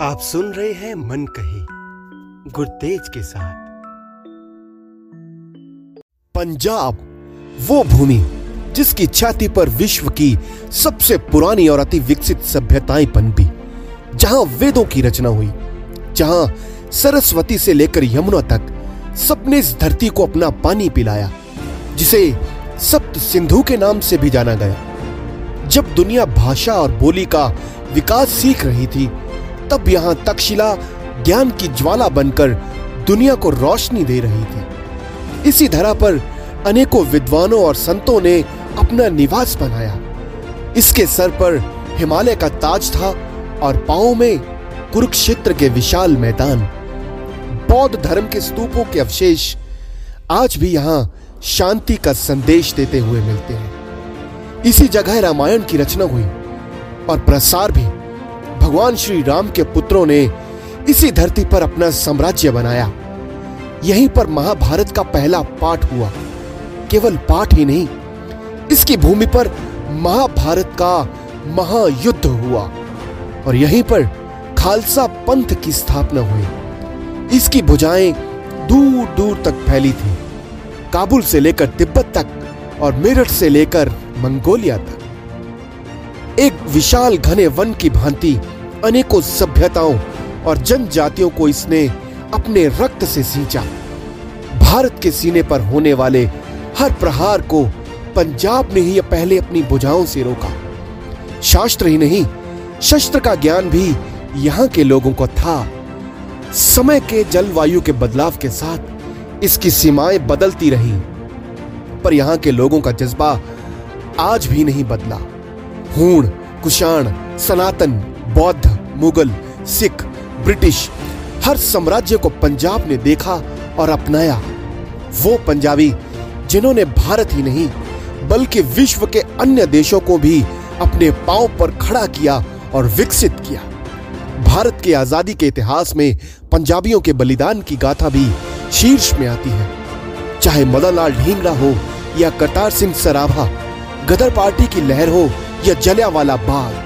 आप सुन रहे हैं मन कही गुरतेज के साथ। पंजाब, वो भूमि जिसकी छाती पर विश्व की सबसे पुरानी और अति विकसित सभ्यताएँ पनपी जहाँ वेदों की रचना हुई, जहाँ सरस्वती से लेकर यमुना तक सबने इस धरती को अपना पानी पिलाया, जिसे सप्त सिंधु के नाम से भी जाना गया। जब दुनिया भाषा और बोली का विकास सीख रही थी तब यहाँ तक्षशिला ज्ञान की ज्वाला बनकर दुनिया को रोशनी दे रही थी। इसी धरा पर अनेकों विद्वानों और संतों ने अपना निवास बनाया। इसके सर पर हिमालय का ताज था और पाँव में कुरुक्षेत्र के विशाल मैदान। बौद्ध धर्म के स्तूपों के अवशेष आज भी यहाँ शांति का संदेश देते हुए मिलते हैं। इसी जगह रामायण की रचना हुई और प्रसार भी। भगवान श्री राम के पुत्रों ने इसी धरती पर अपना साम्राज्य बनाया। यहीं पर महाभारत का पहला पाठ हुआ। केवल पाठ ही नहीं, इसकी भूमि पर महाभारत का महायुद्ध हुआ और यहीं पर खालसा पंथ की स्थापना हुई। इसकी भुजाएँ दूर दूर तक फैली थी, काबुल से लेकर तिब्बत तक और मेरठ से लेकर मंगोलिया तक। एक विशाल घने वन की भांति अनेकों सभ्यताओं और जनजातियों को इसने अपने रक्त से सींचा। भारत के सीने पर होने वाले हर प्रहार को पंजाब ने ही पहले अपनी बुझाओं से रोका। शास्त्र ही नहीं, शस्त्र का ज्ञान भी यहाँ के लोगों को था। समय के जलवायु के बदलाव के साथ इसकी सीमाएँ बदलती रही, पर यहाँ के लोगों का जज्बा आज भी नहीं बदला। हूण, कुषाण, सनातन, बौद्ध मुगल, सिख, ब्रिटिश, हर साम्राज्य को पंजाब ने देखा और अपनाया। वो पंजाबी, जिन्होंने भारत ही नहीं, बल्कि विश्व के अन्य देशों को भी अपने पाँव पर खड़ा किया और विकसित किया। भारत की आज़ादी के इतिहास में पंजाबियों के बलिदान की गाथा भी शीर्ष में आती है। चाहे मदन लाल ढींगरा हो या करतार सिंह सराभा, गदर पार्टी की लहर हो या जलियांवाला बाग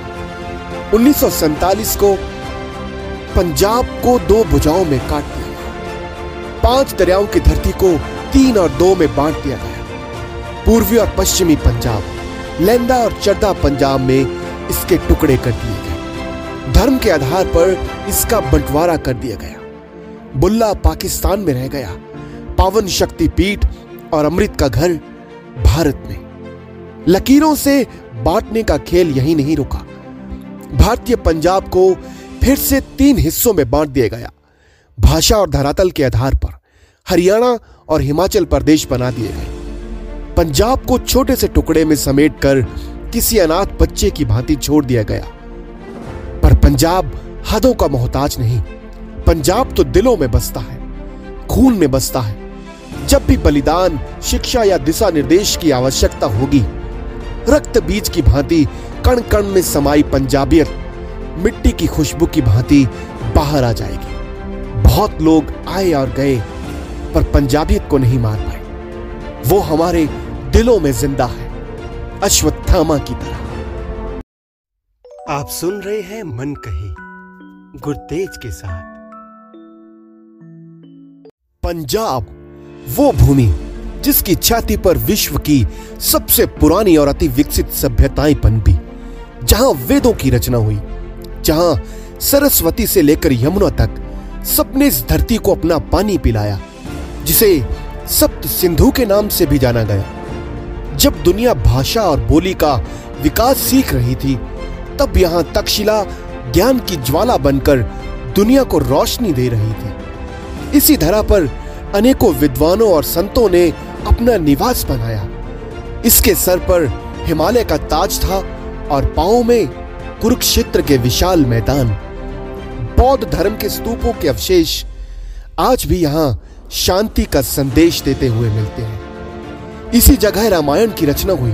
1947 को पंजाब को दो भुजाओं में काट दिया गया। पाँच दरियाओं की धरती को तीन और दो में बांट दिया गया। पूर्वी और पश्चिमी पंजाब, लैंदा और चरदा पंजाब में इसके टुकड़े कर दिए गए। धर्म के आधार पर इसका बंटवारा कर दिया गया। बुल्ला पाकिस्तान में रह गया। पावन शक्ति पीठ और अमृत का घर भारत में। लकीरों से बांटने का खेल यही नहीं रुका। भारतीय पंजाब को फिर से तीन हिस्सों में बांट दिया गया। भाषा और धरातल के आधार पर हरियाणा और हिमाचल प्रदेश बना दिए गए। पंजाब को छोटे से टुकड़े में समेटकर किसी अनाथ बच्चे की भांति छोड़ दिया गया। पर पंजाब हदों का मोहताज नहीं। पंजाब तो दिलों में बसता है, खून में बसता है। जब भी बलिदान, शिक्षा या दिशा निर्देश की आवश्यकता होगी, रक्त बीज की भांति कण कण में समाई पंजाबियत मिट्टी की खुशबू की भांति बाहर आ जाएगी। बहुत लोग आए और गए पर पंजाबियत को नहीं मार पाए। वो हमारे दिलों में ज़िंदा है अश्वत्थामा की तरह। आप सुन रहे हैं मन कही गुरतेज के साथ। पंजाब वो भूमि जिसकी छाती पर विश्व की सबसे पुरानी और अति विकसित सभ्यताएँ पनपी जहाँ वेदों की रचना हुई, जहाँ सरस्वती से लेकर यमुना तक सबने इस धरती को अपना पानी पिलाया, जिसे सप्त सिंधु के नाम से भी जाना गया। जब दुनिया भाषा और बोली का विकास सीख रही थी, तब यहाँ तक्षशिला ज्ञान की ज्वाला बनकर दुनिया को रोशनी दे रही थी। इसी धरा पर अनेकों विद्वानों और संतों ने अपना निवास बनाया। इसके सर पर हिमालय का ताज था और पाओ में कुरुक्षेत्र के विशाल मैदान। बौद्ध धर्म के स्तूपों के अवशेष आज भी यहाँ शांति का संदेश देते हुए मिलते हैं। इसी जगह रामायण की रचना हुई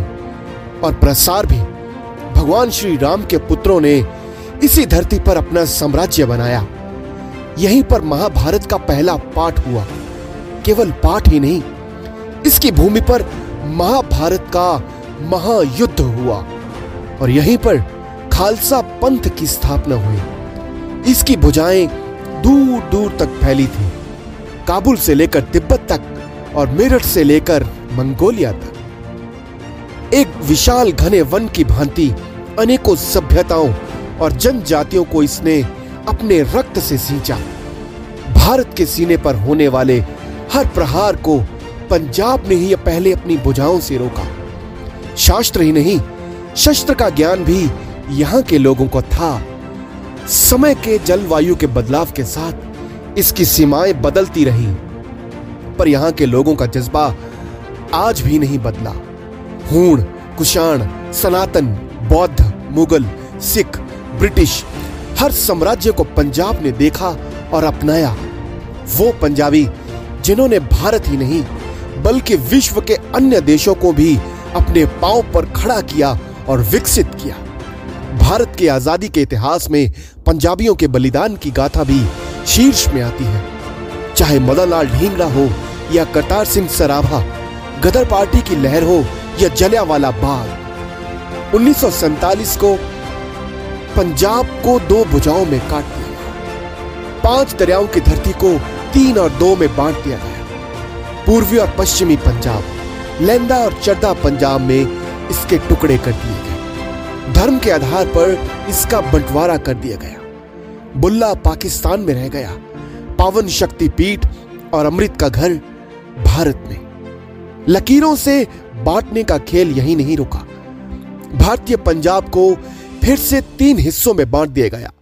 और प्रसार भी। भगवान श्री राम के पुत्रों ने इसी धरती पर अपना साम्राज्य बनाया। यहीं पर महाभारत का पहला पाठ हुआ। केवल पाठ ही नहीं, इसकी भूमि पर महाभारत का महायुद्ध हुआ। और यहीं पर खालसा पंथ की स्थापना हुई। इसकी भुजाएँ दूर दूर तक फैली थी। काबुल से लेकर तिब्बत तक और मेरठ से लेकर मंगोलिया तक। एक विशाल घने वन की भांति अनेकों सभ्यताओं और जनजातियों को इसने अपने रक्त से सींचा। भारत के सीने पर होने वाले हर प्रहार को पंजाब ने ही पहले अपनी भुजाओं से रोका। शास्त्र ही नहीं शस्त्र का ज्ञान भी यहाँ के लोगों को था। समय के जलवायु के बदलाव के साथ इसकी सीमाएँ बदलती रही, पर यहाँ के लोगों का जज्बा आज भी नहीं बदला। हूण, कुषाण, सनातन, बौद्ध, मुगल, सिख, ब्रिटिश, हर साम्राज्य को पंजाब ने देखा और अपनाया। वो पंजाबी, जिन्होंने भारत ही नहीं, बल्कि विश्व के अन्य देशों को भी अपने पाँव पर खड़ा किया और विकसित किया। भारत की आज़ादी के इतिहास में पंजाबियों के बलिदान की गाथा भी शीर्ष में आती है। चाहे मदनलाल ढींगरा हो या करतार सिंह सराभा, गदर पार्टी की लहर हो या जलियावाला बाग, उन्नीस को पंजाब को दो भुजाओं में काट दिया गया। पाँच दरियाओं की धरती को तीन और दो में बांट दिया गया। पूर्वी और पश्चिमी पंजाब, लेंदा और चड्डा पंजाब में इसके टुकड़े कर दिए गए। धर्म के आधार पर इसका बंटवारा कर दिया गया। बुल्ला पाकिस्तान में रह गया। पावन शक्ति पीठ और अमृत का घर भारत में। लकीरों से बांटने का खेल यही नहीं रुका। भारतीय पंजाब को फिर से तीन हिस्सों में बांट दिया गया।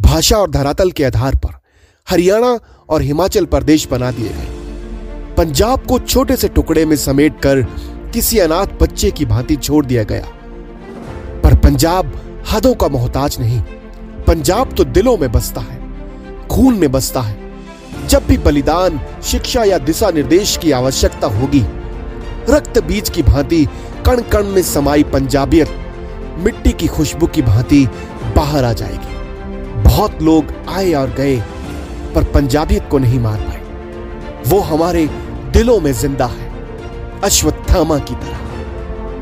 भाषा और धरातल के आधार पर हरियाणा और हिमाचल प्रदेश बना दिए गए। पंजाब को छोटे से टुकड़े में समेटकर किसी अनाथ बच्चे की भांति छोड़ दिया गया। पर पंजाब हदों का मोहताज नहीं। पंजाब तो दिलों में बसता है, खून में बसता है। जब भी बलिदान, शिक्षा या दिशा निर्देश की आवश्यकता होगी, रक्त बीज की भांति कण कण में समाई पंजाबियत, मिट्टी की खुशबू की भांति बाहर आ जाएगी। बहुत लोग आए और गए, पर पंजाबियत को नहीं मार पाए। वो हमारे दिलों में ज़िंदा है। अश्वत्थामा की तरह।